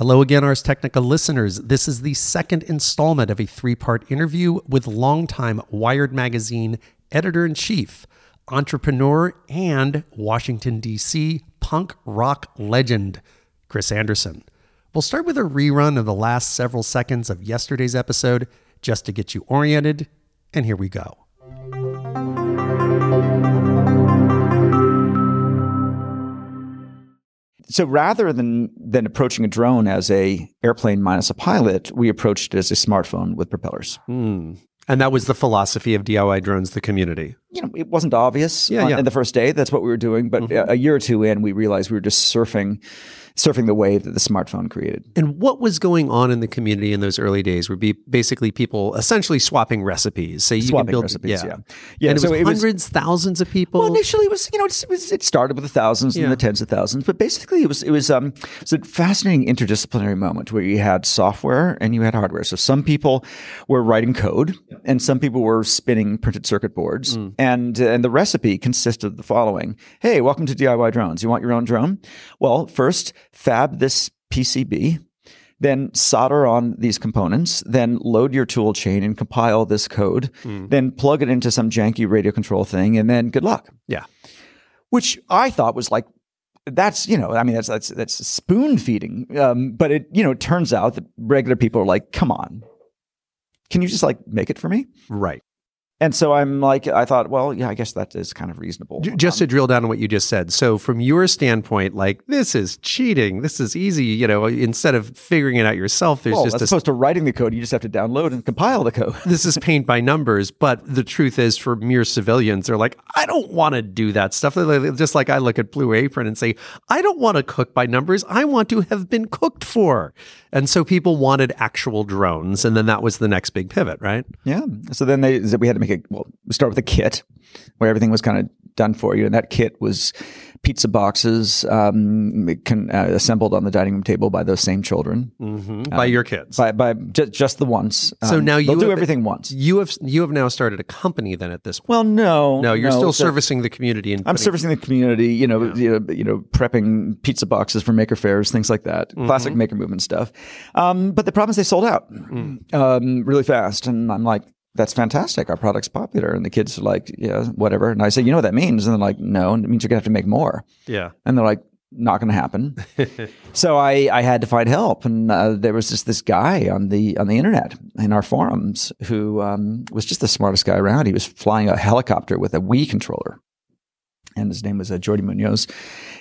Hello again, Ars Technica listeners. This is the second installment of a three part interview with longtime Wired Magazine editor in chief, entrepreneur, and Washington, D.C. punk rock legend, Chris Anderson. We'll start with a rerun of the last several seconds of yesterday's episode just to get you oriented, and here we go. So rather than than approaching a drone as a airplane minus a pilot, we approached it as a smartphone with propellers. Mm. And that was the philosophy of DIY drones, the community. You know, it wasn't obvious yeah, on, yeah. in the first day. That's what we were doing, but mm-hmm. a year or two in, we realized we were just surfing surfing the wave that the smartphone created. And what was going on in the community in those early days would be basically people essentially swapping recipes. So you swapping can build recipes, yeah. yeah. yeah and it so was it hundreds, was, thousands of people. Well, initially it was, you know, it, was, it started with the thousands yeah. and the tens of thousands, but basically it was it was um it was a fascinating interdisciplinary moment where you had software and you had hardware. So some people were writing code and some people were spinning printed circuit boards, mm. and and the recipe consisted of the following: Hey, welcome to DIY Drones. You want your own drone? Well, first fab this PCB, then solder on these components, then load your tool chain and compile this code, mm. then plug it into some janky radio control thing, and then good luck. Yeah. Which I thought was like, that's you know, I mean, that's that's that's spoon feeding. Um, but it you know, it turns out that regular people are like, come on, can you just like make it for me? Right. And so I'm like, I thought, well, yeah, I guess that is kind of reasonable. Just to um, drill down on what you just said. So, from your standpoint, like, this is cheating. This is easy. You know, instead of figuring it out yourself, there's well, just as opposed to writing the code, you just have to download and compile the code. this is paint by numbers. But the truth is, for mere civilians, they're like, I don't want to do that stuff. Just like I look at Blue Apron and say, I don't want to cook by numbers. I want to have been cooked for. And so people wanted actual drones. And then that was the next big pivot, right? Yeah. So then they, we had to make a, well, start with a kit where everything was kind of done for you. And that kit was pizza boxes um, can, uh, assembled on the dining room table by those same children mm-hmm. by your kids, by, by just, just the once. So um, now you do everything once. You have you have now started a company then at this point. Well, no, no, you're no, still servicing the community. And I'm servicing the community. You know, yeah. you know, you know, prepping pizza boxes for maker fairs, things like that. Mm-hmm. Classic maker movement stuff. Um, but the problem is they sold out mm. um, really fast, and I'm like, that's fantastic. Our product's popular. And the kids are like, yeah, whatever. And I say, you know what that means? And they're like, no, it means you're going to have to make more. Yeah. And they're like, not going to happen. so I, I had to find help. And uh, there was just this guy on the, on the internet in our forums who um, was just the smartest guy around. He was flying a helicopter with a Wii controller. And his name was uh, Jordi Munoz.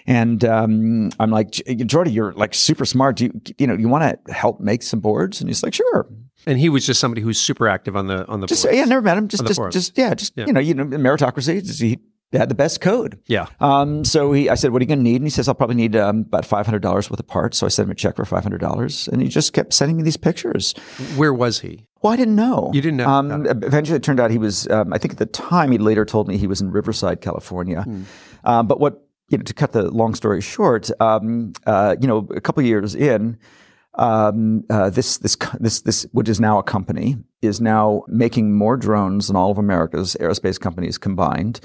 And um, I'm like, Jordi, you're like super smart. Do you, you know, you want to help make some boards? And he's like, sure. And he was just somebody who's super active on the on the just yeah, never met him. Just just, just yeah, just yeah. you know, you know, meritocracy. Just, he had the best code. Yeah. Um. So he, I said, "What are you going to need?" And he says, "I'll probably need um, about five hundred dollars worth of parts." So I sent him a check for five hundred dollars, and he just kept sending me these pictures. Where was he? Well, I didn't know. You didn't know. Um, eventually, it turned out he was. Um, I think at the time, he later told me he was in Riverside, California. Hmm. Um, but what you know, to cut the long story short, um, uh, you know, a couple years in, um, uh, this this this this which is now a company is now making more drones than all of America's aerospace companies combined.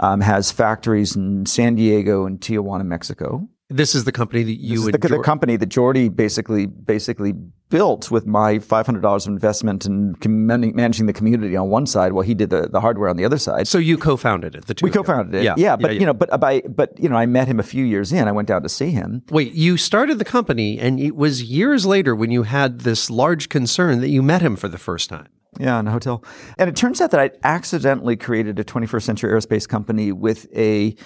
Um, has factories in San Diego and Tijuana, Mexico. This is the company that you the, the, company that Jordi basically basically built with my five hundred dollars of investment and managing the community on one side, while he did the, the hardware on the other side. So you co-founded it. The two we co-founded it. Yeah, yeah. But yeah, yeah. you know, but by but you know, I met him a few years in. I went down to see him. Wait, you started the company, and it was years later when you had this large concern that you met him for the first time. Yeah, in a hotel. And it turns out that I accidentally created a 21st century aerospace company with a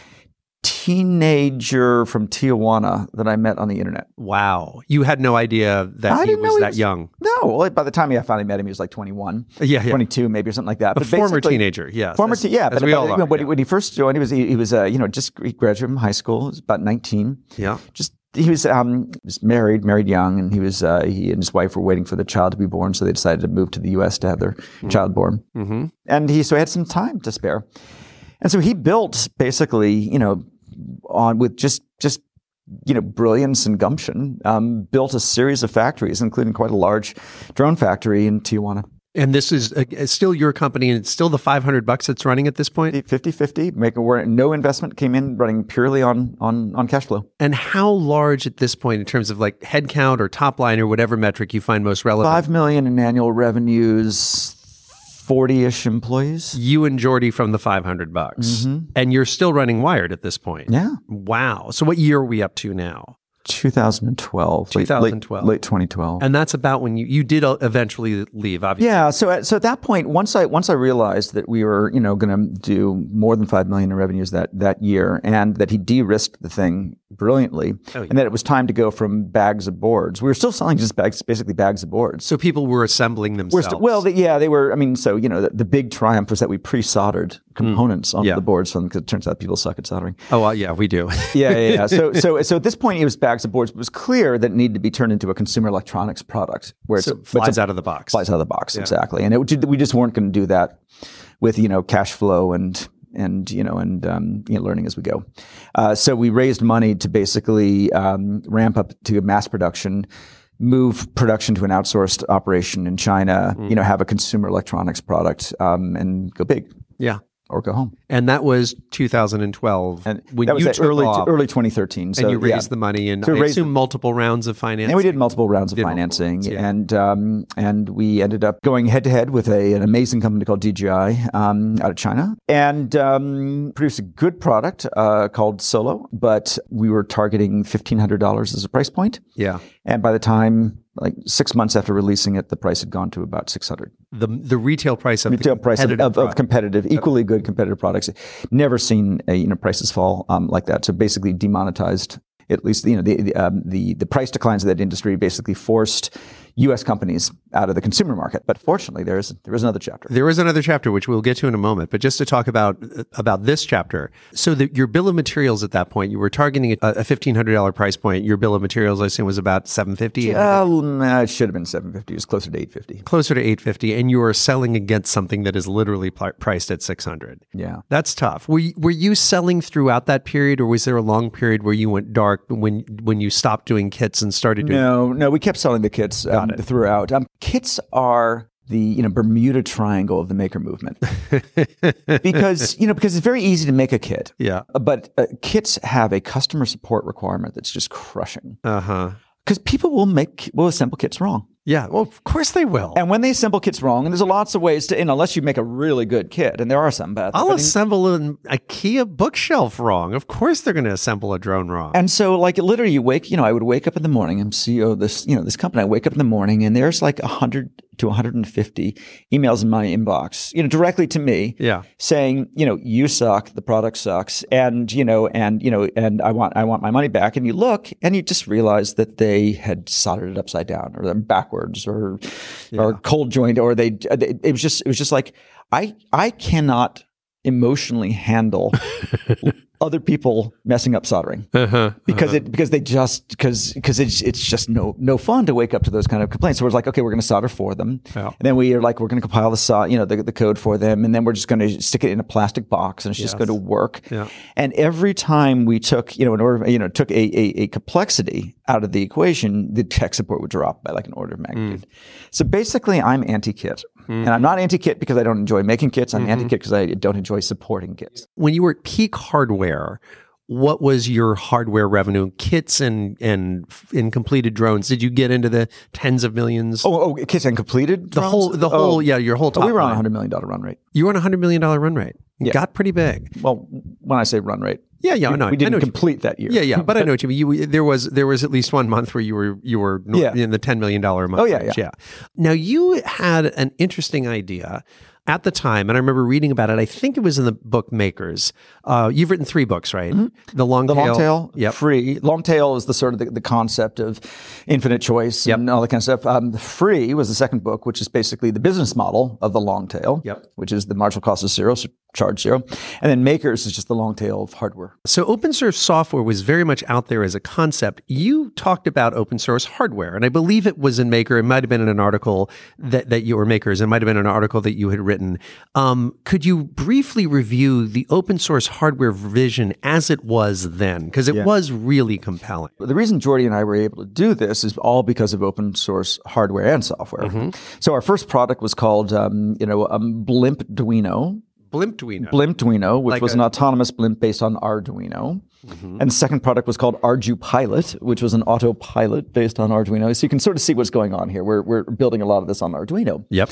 teenager from Tijuana that I met on the internet. Wow. You had no idea that I he was that was, young. No. Well, by the time I finally met him, he was like 21. Yeah, yeah. 22 maybe or something like that. A but former teenager, yeah. Former te- yeah. But, we all are, when, yeah. he, when, he, first joined, he was, he, he was uh, you know, just graduated from high school. He was about 19. Yeah. Just he was um, was married, married young, and he was uh, he and his wife were waiting for the child to be born, so they decided to move to the U.S. to have their mm-hmm. child born. Mm-hmm. And he so he had some time to spare, and so he built basically, you know, on with just just you know brilliance and gumption, um, built a series of factories, including quite a large drone factory in Tijuana. And this is uh, still your company and it's still the 500 bucks that's running at this point? 50 50, make a, no investment came in, running purely on, on, on cash flow. And how large at this point in terms of like headcount or top line or whatever metric you find most relevant? Five million in annual revenues, 40 ish employees. You and Jordi from the 500 bucks. And you're still running Wired at this point. Yeah. Wow. So what year are we up to now? 2012. late- 2012. Late, late 2012. And that's about when you you did uh, eventually leave, obviously. Yeah, so at, so at that point, once I once I realized that we were you know going to do more than five million in revenues that that year, and that he de-risked the thing brilliantly, Oh, yeah. and that it was time to go from bags of boards. We were still selling just bags, basically bags of boards. So people were assembling themselves. st- well, the, yeah, they were. I mean, so you know, the, the big triumph was that we pre-soldered components onto Mm. Yeah. the boards from because it turns out people suck at soldering. oh, well, yeah, we do. Yeah, yeah, yeah. So, so, so at this point, it was bags of boards. It was clear that it needed to be turned into a consumer electronics product where so it's, it it's flies a- out of the box. flies out of the box exactly and it, we just weren't going to do that with you know cash flow and and you know and um, you know, learning as we go uh, so we raised money to basically um, ramp up to mass production move production to an outsourced operation in china Mm. you know have a consumer electronics product um, and go big Yeah. Or go home And that was 2012. and when you took early off, early 2013 so and you yeah. raised the money and So I assume multiple rounds of financing. And we did multiple rounds of financing, rounds, yeah. and um, and we ended up going head to head with a, an amazing company called DJI um, out of China, and um, produced a good product uh, called Solo. But we were targeting fifteen hundred dollars as a price point, Yeah. and by the time like six months after releasing it, the price had gone to about six hundred. The the retail price of Retail price of, competitive of, of competitive, equally good competitive products. Never seen a, you know prices fall um, like that. So basically demonetized at least you know the the, um, the the price declines of that industry basically forced U.S. companies out of the consumer market. But fortunately, there is there is another chapter. There is another chapter which we'll get to in a moment, but just to talk about about this chapter. So the, your bill of materials at that point, you were targeting a, a fifteen hundred dollar price point. Your bill of materials, I assume, was about seven fifty, Uh, nah, it should have been seven fifty. It was closer to eight fifty. closer to eight fifty, and you were selling against something that is literally pl- priced at six hundred. Yeah. That's tough. Were you, were you selling throughout that period, or was there a long period where you went dark when when you stopped doing kits and started doing? No, no, we kept selling the kits um, throughout. Um, kits are the you know Bermuda Triangle of the maker movement because you know because it's very easy to make a kit. Yeah. But uh, kits have a customer support requirement that's just crushing Uh huh. because people will make will assemble kits wrong. Yeah. Well, of course they will. And when they assemble kits wrong, and there's lots of ways to, you know, unless you make a really good kit, and there are some bad. I'll assemble an IKEA bookshelf wrong. Of course, they're going to assemble a drone wrong. And so, like, literally, you wake, you know, I would wake up in the morning. I'm CEO of this, you know, this company. I wake up in the morning, and there's like a 100 to 150 emails in my inbox, you know, directly to me, yeah. saying, you know, you suck, the product sucks, and you know, and you know, and I want, I want my money back. And you look, and you just realize that they had soldered it upside down, or backwards, or, or cold joint, or they, they, it was just, it was just like, I, I cannot emotionally handle other people messing up soldering Uh-huh. uh-huh. because it because they just because because it's it's just no no fun to wake up to those kind of complaints. So we're like, okay, we're going to solder for them, Yeah. and then we are like, we're going to compile the so, you know the, the code for them, and then we're just going to stick it in a plastic box, and it's just going to work. Yeah. And every time we took you know an order you know took a, a, a complexity out of the equation, the tech support would drop by like an order of magnitude. Mm. So basically, I'm anti-kit, and I'm mm-hmm. not anti-kit because I don't enjoy making kits. I'm mm-hmm. anti-kit because I don't enjoy supporting kits. When you were at peak hardware, what was your hardware revenue, kits and and and completed drones? Did you get into the tens of millions? Oh, oh, kits and completed. the whole the whole oh, yeah, your whole top. Oh, we were on a hundred million dollar run rate. You were on a hundred million dollar run rate. Yeah. Got pretty big. Well, when I say run rate, Yeah, yeah, we, I know. we didn't you- complete that year. Yeah, yeah, but I know what you mean. You, there was there was at least one month where you were you were Yeah. in the ten million dollar a month. Oh, yeah, range, yeah. Now you had an interesting idea at the time, and I remember reading about it. I think it was in the book Makers. Uh, you've written three books, right? The long Mm-hmm. The tail. long tail, Yep. free. Long tail is the sort of the, the concept of infinite choice and all that kind of stuff. Um, the free was the second book, which is basically the business model of the long tail, Yep. which is the marginal cost is zero, so charge zero. And then makers is just the long tail of hardware. So open source software was very much out there as a concept. You talked about open source hardware, and I believe it was in Maker. It might have been in an article that, that you were Makers. It might have been an article that you had written. Um, could you briefly review the open source hardware vision as it was then? Because it Yeah. was really compelling. The reason Jordi and I were able to do this is all because of open source hardware and software. So our first product was called, um, you know, um, Blimp Duino. Blimpduino. Blimpduino, which Like was a- Mm-hmm. an autonomous blimp based on Arduino. And the second product was called ArduPilot, which was an autopilot based on Arduino. So you can sort of see what's going on here. We're, we're building a lot of this on Arduino. Yep.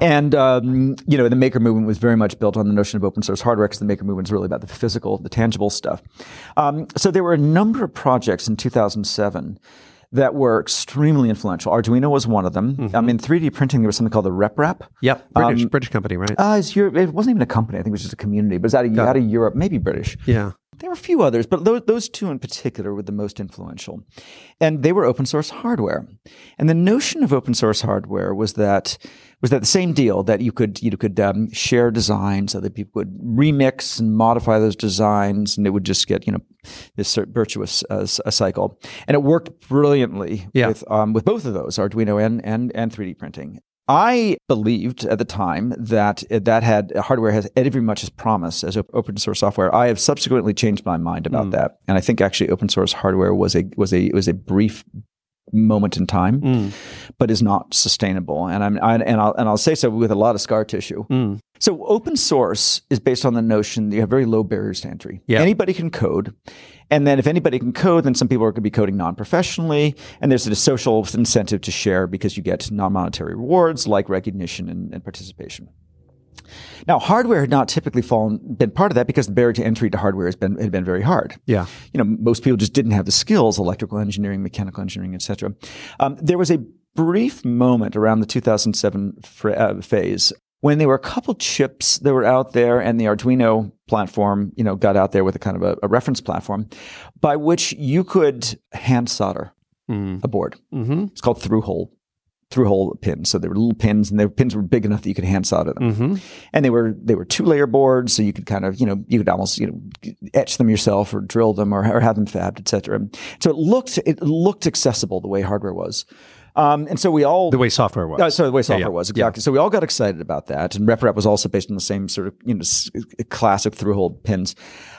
And um, you know, the maker movement was very much built on the notion of open source hardware because the maker movement is really about the physical, the tangible stuff. Um, so there were a number of projects in 2007 that were extremely influential. Arduino was one of them. Um, in 3D printing, there was something called the RepRap. Yep. British British company, right? Uh, it wasn't even a company. I think it was just a community, but it was out of, out of Europe, maybe British. yeah. There were a few others, but those, those two in particular were the most influential. And they were open source hardware. And the notion of open source hardware was that was that the same deal that you could you could um, share designs so that people would remix and modify those designs, and it would just get you know this virtuous uh, cycle. And it worked brilliantly Yeah. with um, with both of those, Arduino and and and 3D printing. I believed at the time that that had hardware has every much as promise as open source software. I have subsequently changed my mind about hmm. that, and I think actually open source hardware was a was a was a brief moment in time, Mm. but is not sustainable. And I'm I, and I'll and I'll say so with a lot of scar tissue. Mm. So open source is based on the notion that you have very low barriers to entry. Yeah. Anybody can code. And then if anybody can code, then some people are going to be coding non-professionally. And there's a social incentive to share because you get non-monetary rewards like recognition and, and participation. Now, hardware had not typically fallen, been part of that because the barrier to entry to hardware has been, had been very hard Yeah. you know, most people just didn't have the skills, electrical engineering, mechanical engineering, et cetera. Um, there was a brief moment around the 2007 fr- uh, phase when there were a couple chips that were out there and the Arduino platform, you know, got out there with a kind of a, a reference platform by which you could hand solder Mm. a board. Mm-hmm. It's called through hole. Through hole pins. So there were little pins, and the pins were big enough that you could hand solder them Mm-hmm. and they were they were two layer boards, so you could kind of you know you could almost you know etch them yourself or drill them or, or have them fabbed, etc. So it looked it looked accessible the way hardware was, um, and so we all The way software was. uh, so the way software yeah. was exactly. So we all got excited about that, and RepRap was also based on the same sort of you know classic through-hole pins.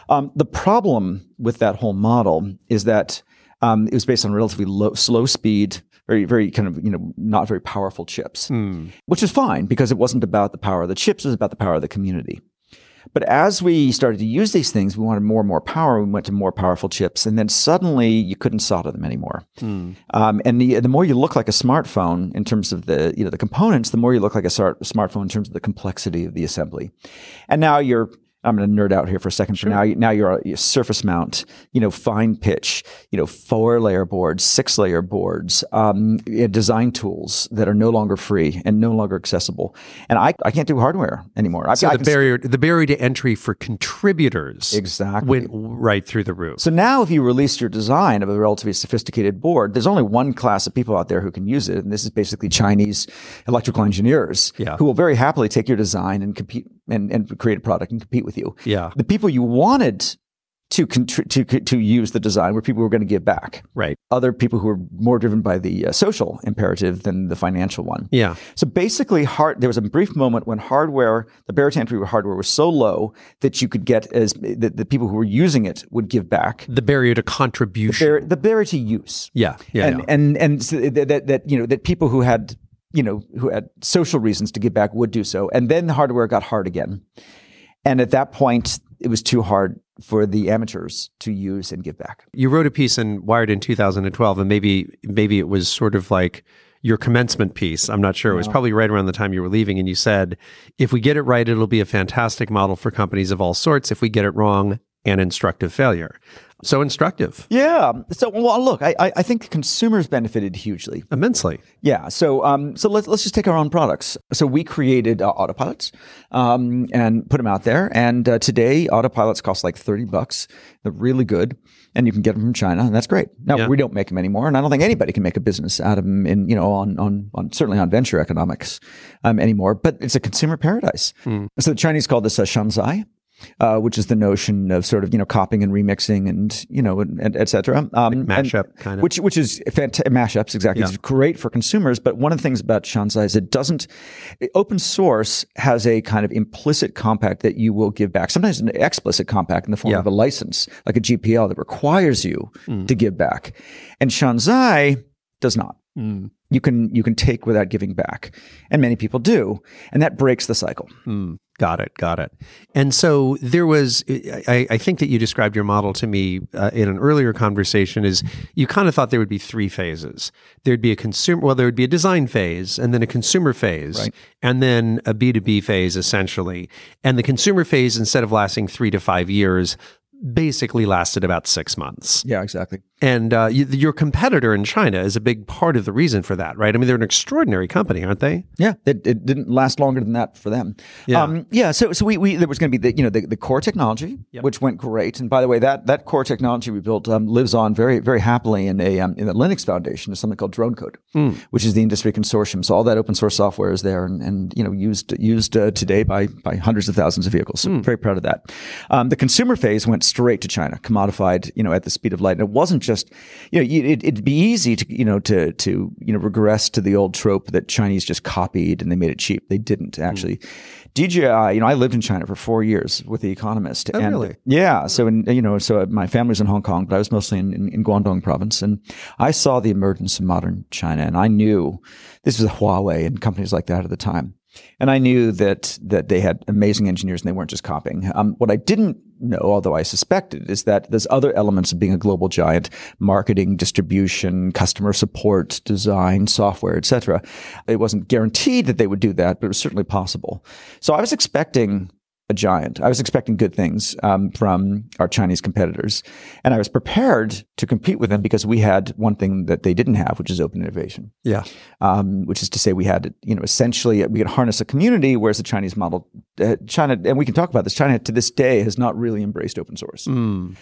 Um, the problem with that whole model is that um, it was based on relatively low, slow speed, very very kind of you know not very powerful chips, Mm. which is fine because it wasn't about the power of the chips; it was about the power of the community. But as we started to use these things, we wanted more and more power. We went to more powerful chips, and then suddenly you couldn't solder them anymore. Mm. Um, and the the more you look like a smartphone in terms of the you know the components, the more you look like a smart, smartphone in terms of the complexity of the assembly. And now you're I'm going to nerd out here for a second. So now, now you're a, surface mount, you know, fine pitch, you know, four layer boards, six layer boards, um, design tools that are no longer free and no longer accessible. And I, I can't do hardware anymore. I, So I the barrier the barrier to entry for contributors exactly. went right through the roof. So now, if you release your design of a relatively sophisticated board, there's only one class of people out there who can use it, and this is basically Chinese electrical engineers Yeah. who will very happily take your design and compete and, and create a product and compete with you. yeah. The people you wanted to contri- to to use the design were people who were going to give back. Right. Other people who were more driven by the uh, social imperative than the financial one. Yeah. So basically, hard, there was a brief moment when hardware, the barrier to entry hardware was so low that you could get as the, the people who were using it would give back. The barrier to contribution. Bar- the barrier to use, yeah. Yeah. and yeah. and and so that that you know that people who had you know who had social reasons to give back would do so, and then the hardware got hard again, and at that point it was too hard for the amateurs to use and give back. you wrote a piece in Wired in 2012, and maybe maybe it was sort of like your commencement piece. I'm not sure. It was probably right around the time you were leaving, and you said, "If we get it right, it'll be a fantastic model for companies of all sorts. If we get it wrong, an instructive failure." So instructive, Yeah. So well, look, I I I think consumers benefited hugely. immensely. Yeah. So, um, so let's let's just take our own products. So we created uh, autopilots, um, and put them out there. And uh, today, autopilots cost like thirty bucks. They're really good, and you can get them from China, and that's great. Now Yeah. we don't make them anymore, and I don't think anybody can make a business out of them in you know on on, on certainly on venture economics um, anymore. But it's a consumer paradise. So the Chinese call this a Shanzhai. Uh, which is the notion of sort of you know copying and remixing and you know and, and et cetera. Um, mashup and, kind of. which which is fant- mashups exactly. Yeah. It's great for consumers, but one of the things about Shanzhai is it doesn't. Open source has a kind of implicit compact that you will give back. Sometimes an explicit compact in the form Yeah. of a license, like a GPL that requires you Mm. to give back, and Shanzhai does not Mm. you can you can take without giving back and many people do and that breaks the cycle Mm, got it, got it. And so there was, I, I think that you described your model to me uh, in an earlier conversation. Is you kind of thought there would be three phases. There'd be a consumer, well, there would be a design phase, and then a consumer phase, Right. and then a B two B phase, essentially. And the consumer phase, instead of lasting three to five years, basically lasted about six months. yeah exactly. And uh, you, your competitor in China is a big part of the reason for that, right? I mean, they're an extraordinary company, aren't they? yeah it, it didn't last longer than that for them. Yeah. um, yeah so so we, we there was going to be the you know the, the core technology which went great. And by the way that that core technology we built um, lives on very very happily in a um, in the Linux Foundation is something called Dronecode which is the industry consortium. So all that open source software is there and, and you know used used uh, today by by hundreds of thousands of vehicles. So very proud of that. Um, the consumer phase went straight to China commodified you know at the speed of light. And it wasn't just you know it, it'd be easy to you know to to you know regress to the old trope that Chinese just copied and they made it cheap. They didn't hmm. actually. DJI you know I lived in China for four years with the Economist Oh, and really? yeah so in, you know so my family's in Hong Kong but I was mostly in, in, in Guangdong province. And I saw the emergence of modern China and I knew this was Huawei and companies like that at the time and I knew that that they had amazing engineers and they weren't just copying. Um, what I didn't know, although I suspected, is that there's other elements of being a global giant: marketing, distribution, customer support, design, software, etc. It wasn't guaranteed that they would do that, but it was certainly possible. So I was expecting a giant. I was expecting good things um, from our Chinese competitors, and I was prepared to compete with them because we had one thing that they didn't have, which is open innovation Yeah. um, which is to say we had, you know, essentially we could harness a community, whereas the Chinese model, uh, China, and we can talk about this. China to this day has not really embraced open source. Mm.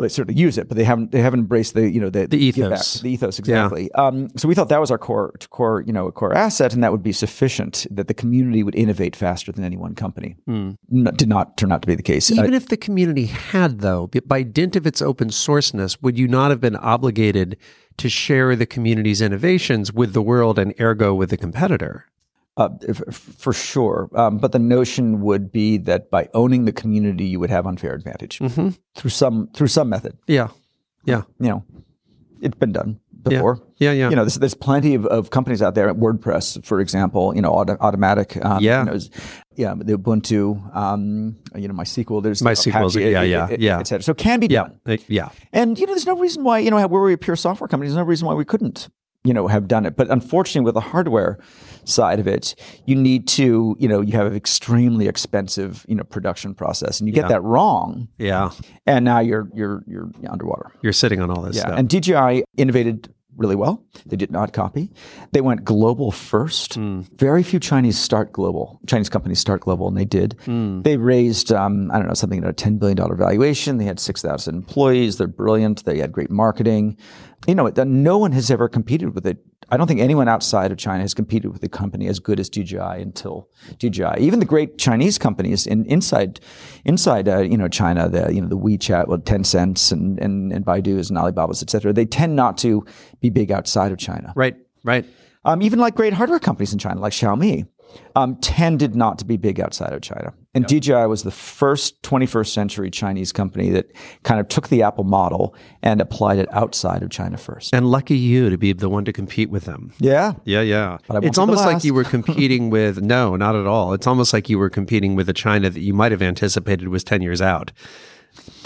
Well, they certainly use it, but they haven't they haven't embraced the you know the, The give back, ethos. the ethos exactly. Um, so we thought that was our core core you know a core asset, and that would be sufficient that the community would innovate faster than any one company. Mm. N- did not turn out to be the case. Uh, Even if the community had, though, by dint of its open sourceness, would you not have been obligated to share the community's innovations with the world and ergo with the competitor? Uh, f- f- for sure. Um, but the notion would be that by owning the community, you would have unfair advantage Mm-hmm. through some through some method. Yeah. Yeah. You know, it's been done before. Yeah. Yeah. You know, there's, there's plenty of, of companies out there. WordPress, for example, you know, auto, Automattic. Um, Yeah. You know, yeah. The Ubuntu, um, you know, MySQL. There's MySQL's- Apache, yeah, yeah, yeah. Et cetera. So it can be yeah. done. Uh, yeah. And you know, there's no reason why you know we're a pure software company. There's no reason why we couldn't you know have done it. But unfortunately, with the hardware side of it, you need to you know you have an extremely expensive you know production process, and you Yeah. get that wrong, Yeah. and now you're you're you're underwater. You're sitting on all this Yeah, stuff. and DJI innovated really well. They did not copy. They went global first. Hmm. Very few Chinese start global. Chinese companies start global, and they did. Hmm. They raised, um, I don't know, something at a ten billion dollar valuation. They had six thousand employees. They're brilliant. They had great marketing. You know, no one has ever competed with it. I don't think anyone outside of China has competed with a company as good as DJI until DJI. Even the great Chinese companies in, inside, inside, uh, you know, China, the you know the WeChat, well, Tencents and and and Baidu's and Alibaba's, et cetera. They tend not to be big outside of China. right. Right. Um, even like great hardware companies in China, like Xiaomi, um, tended not to be big outside of China. And DJI was the first 21st century Chinese company that kind of took the Apple model and applied it outside of China first. And lucky you to be the one to compete with them. Yeah. Yeah, yeah. But It's almost like you were competing with no, not at all. It's almost like you were competing with a China that you might have anticipated was 10 years out.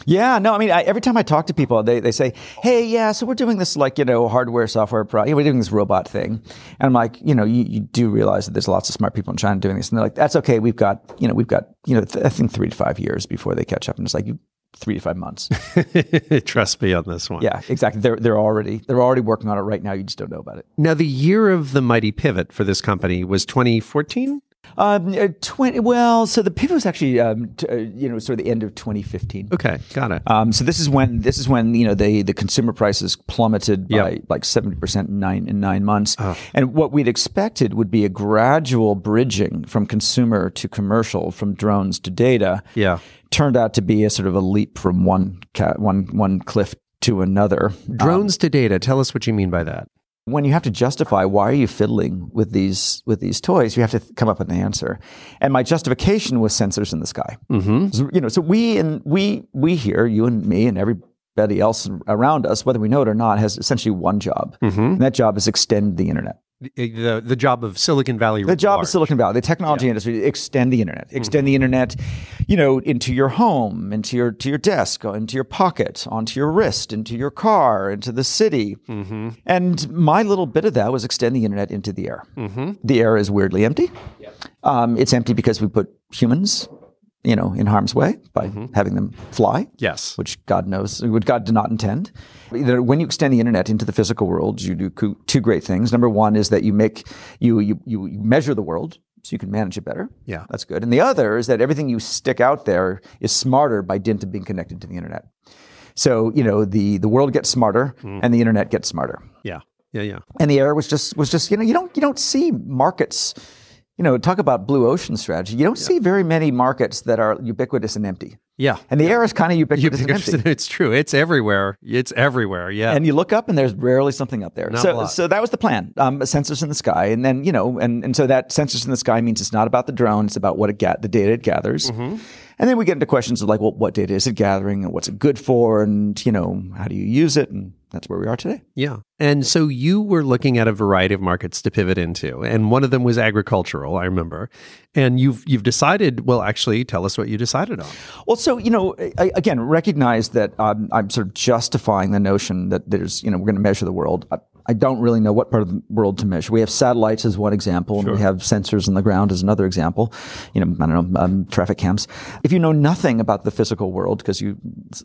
Yeah, no, I mean, I, every time I talk to people, they, they say, hey, yeah, so we're doing this like, you know, hardware, software, pro- you we're doing this robot thing. And I'm like, you know, you, you do realize that there's lots of smart people in China doing this. And they're like, that's okay. We've got, you know, we've got, you know, th- I think three to five years before they catch up. And it's like, you, three to five months. Trust me on this one. yeah, exactly. They're, they're already, they're already working on it right now. You just don't know about it. Now, the year of the mighty pivot for this company was 2014. Um, uh, 20, well, so the pivot was actually, um, t- uh, you know, sort of the end of 2015. Okay, got it. Um, so this is when this is when you know the the consumer prices plummeted by Yep. like seventy percent in nine in nine months, and what we'd expected would be a gradual bridging from consumer to commercial, from drones to data. Yeah. turned out to be a sort of a leap from one ca- one one cliff to another. Drones to data. Tell us what you mean by that. When you have to justify why are you fiddling with these with these toys, you have to th- come up with an answer. And my justification was sensors in the sky. Mm-hmm. you know, so we and we we here, you and me, and everybody else around us, whether we know it or not, has essentially one job, and that job is extend the internet. The, the, job of Silicon Valley. The job of Silicon Valley, the technology industry, extend the internet, mm-hmm. extend the internet, you know, into your home, into your to your desk, into your pocket, onto your wrist, into your car, into the city. Mm-hmm. And my little bit of that was extend the internet into the air. Mm-hmm. The air is weirdly empty. Um, it's empty because we put humans, you know, in harm's way by mm-hmm. having them fly Yes. which God knows, which God did not intend. When you extend the internet into the physical world, you do two great things. Number one is that you make you you you you measure the world so you can manage it better. Yeah. that's good. And the other is that everything you stick out there is smarter by dint of being connected to the internet. So you know the the world gets smarter mm. and the internet gets smarter. Yeah. Yeah. Yeah. And the air was just was just you know you don't you don't see markets. You know, talk about blue ocean strategy. You don't see very many markets that are ubiquitous and empty. Yeah. And the air is kind of ubiquitous, and empty. It's true. It's everywhere. It's everywhere. Yeah. and you look up and there's rarely something up there. Not so, so that was the plan. Um, sensors in the sky, and then you know, and and so that sensors in the sky means it's not about the drone; it's about what it ga- the data it gathers. Mm-hmm. And then we get into questions of like, well, what data is it gathering, and what's it good for, and you know, how do you use it, and that's where we are today. Yeah. And so you were looking at a variety of markets to pivot into, and one of them was agricultural, I remember. And you've you've decided, well, actually, tell us what you decided on. Well, so you know, I, again, recognize that um, I'm sort of justifying the notion that there's, you know, we're going to measure the world. I, don't really know what part of the world to measure. We have satellites as one example, and we have sensors on the ground as another example. You know, I don't know, um, traffic cams. If you know nothing about the physical world because you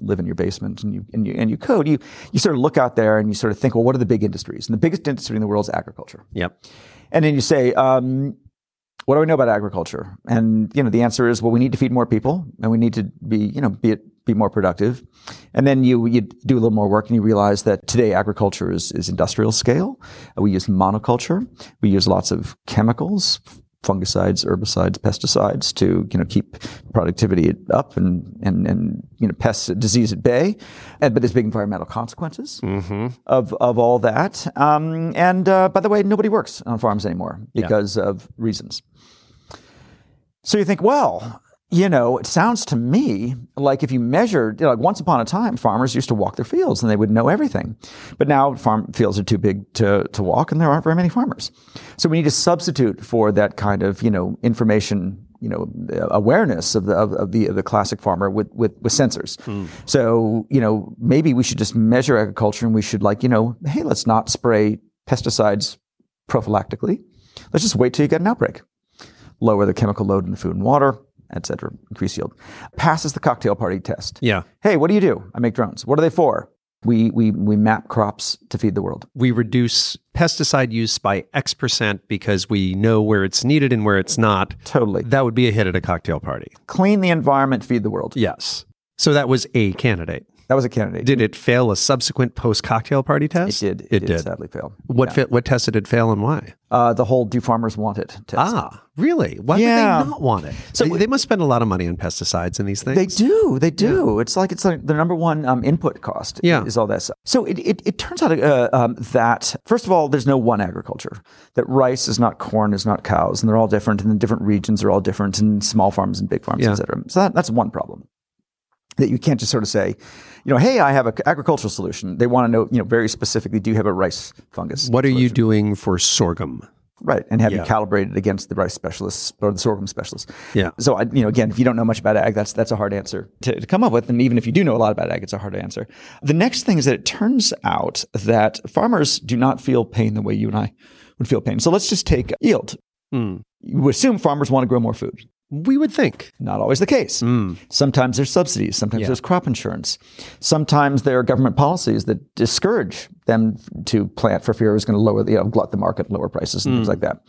live in your basement and you and you and you code, you you sort of look out there and you sort of think, well, what are the big industries? And the biggest industry in the world is agriculture. Yep. And then you say, um, what do we know about agriculture? And you know, the answer is, well, we need to feed more people, and we need to be, you know, be be more productive. And then you you do a little more work, and you realize that today agriculture is is industrial scale. Uh, we use monoculture. We use lots of chemicals, fungicides, herbicides, pesticides to you know keep productivity up and and and you know pests, disease at bay. And, but there's big environmental consequences of of all that. Um, and uh, by the way, nobody works on farms anymore because of reasons. So you think, well, you know, it sounds to me like if you measured, you know, like once upon a time, farmers used to walk their fields and they would know everything. But now farm fields are too big to, to walk and there aren't very many farmers. So we need to substitute for that kind of, you know, information, you know, uh, awareness of the, of, of the, of the classic farmer with, with, with sensors. Hmm. So, you know, maybe we should just measure agriculture and we should like, you know, hey, let's not spray pesticides prophylactically. Let's just wait till you get an outbreak lower the chemical load in the food and water, et cetera, increase yield. Passes the cocktail party test. Yeah. Hey, what do you do? I make drones. What are they for? We, we, we map crops to feed the world. We reduce pesticide use by X percent because we know where it's needed and where it's not. Totally. That would be a hit at a cocktail party. Clean the environment, feed the world. Yes. So that was a candidate. That was a candidate. Did it fail a subsequent post cocktail party test? it did. It, did. sadly fail. What fa- what test did it fail and why? Uh, the whole do farmers want it test. Ah, really? Why Yeah. would they not want it? So they, they must spend a lot of money on pesticides and these things. They do. They do. It's like it's like the number one um, input cost. Yeah. is all that stuff. So it, it, it turns out uh, um, that first of all, there's no one agriculture. That rice is not corn, is not cows, and they're all different, and the different regions are all different, and small farms and big farms, Yeah. et cetera. So that, that's one problem. That you can't just sort of say, you know, hey, I have an agricultural solution. They want to know, you know, very specifically, do you have a rice fungus? what are you doing for sorghum? Right, and have Yeah. you calibrated against the rice specialists or the sorghum specialists? Yeah. So, I, you know, again, if you don't know much about ag, that's that's a hard answer to, to come up with. And even if you do know a lot about ag, it's a hard answer. The next thing is that it turns out that farmers do not feel pain the way you and I would feel pain. So let's just take yield. Hmm. You assume farmers want to grow more food. We would think. Not always the case. Hmm. Sometimes there's subsidies. Sometimes there's crop insurance. Sometimes there are government policies that discourage them to plant for fear it was going to lower the, you know, glut the market, lower prices and things like that.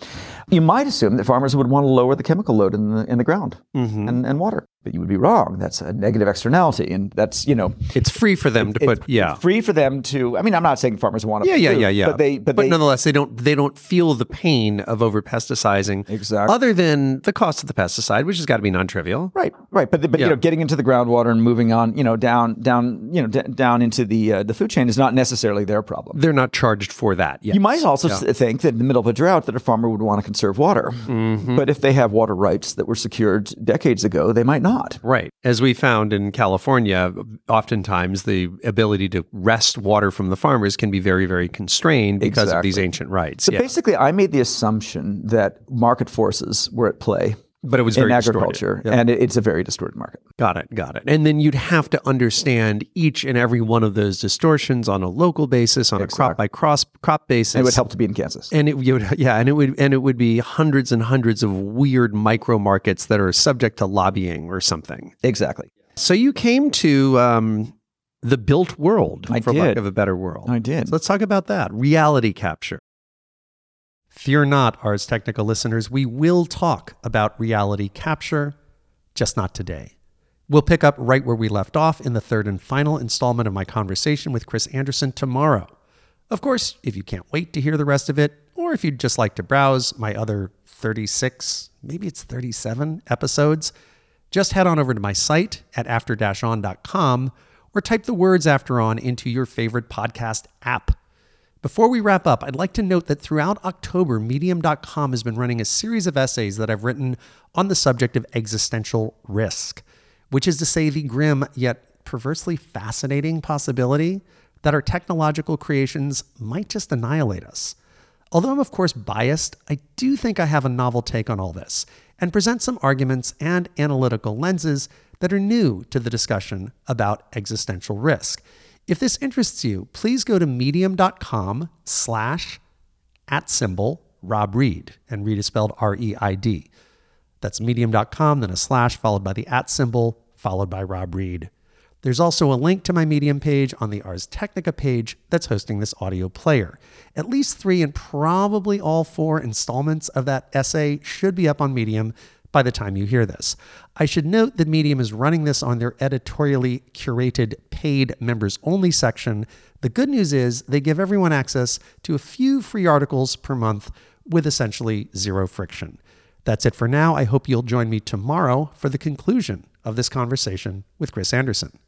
You might assume that farmers would want to lower the chemical load in the, in the ground and, and water. But you would be wrong. That's a negative externality. And that's, you know, It's free for them to put, yeah. free for them to, I mean, I'm not saying farmers want to. Yeah, yeah, yeah, yeah. But they, but, they, nonetheless, they don't they don't feel the pain of over pesticizing. Exactly. Other than the cost of the pesticide, which has got to be non-trivial. Right, right, but but Yeah. you know, getting into the groundwater and moving on, you know, down down you know d- down into the uh, the food chain is not necessarily their problem. They're not charged for that. Yes. You might also s- think that in the middle of a drought that a farmer would want to conserve water, Mm-hmm. but if they have water rights that were secured decades ago, they might not. Right. As we found in California, oftentimes the ability to wrest water from the farmers can be very, very constrained because of these ancient rights. So Yeah. basically, I made the assumption that market forces were at play But it was in very distorted. agriculture, Yeah. and it's a very distorted market. Got it. Got it. And then you'd have to understand each and every one of those distortions on a local basis, on a crop by crop crop basis. It would help to be in Kansas. And it you would, yeah, and it would, and it would be hundreds and hundreds of weird micro markets that are subject to lobbying or something. Exactly. So you came to um, the built world, I for lack of a better world. I did. So let's talk about that reality capture. Fear not, Ars Technica listeners. We will talk about reality capture, just not today. We'll pick up right where we left off in the third and final installment of my conversation with Chris Anderson tomorrow. Of course, if you can't wait to hear the rest of it, or if you'd just like to browse my other 36, maybe it's 37 episodes, just head on over to my site at after-on.com or type the words after on into your favorite podcast app. Before we wrap up, I'd like to note that throughout October, Medium.com has been running a series of essays that I've written on the subject of existential risk, which is to say, the grim yet perversely fascinating possibility that our technological creations might just annihilate us. Although I'm, of course, biased, I do think I have a novel take on all this and present some arguments and analytical lenses that are new to the discussion about existential risk. If this interests you, please go to medium.com slash at symbol Rob Reid, and Reid is spelled R E I D. That's medium.com, then a slash followed by the at symbol, followed by Rob Reid. There's also a link to my Medium page on the Ars Technica page that's hosting this audio player. At least three and probably all four installments of that essay should be up on Medium by the time you hear this. I should note that Medium is running this on their editorially curated paid members only section. The good news is they give everyone access to a few free articles per month with essentially zero friction. That's it for now. I hope you'll join me tomorrow for the conclusion of this conversation with Chris Anderson.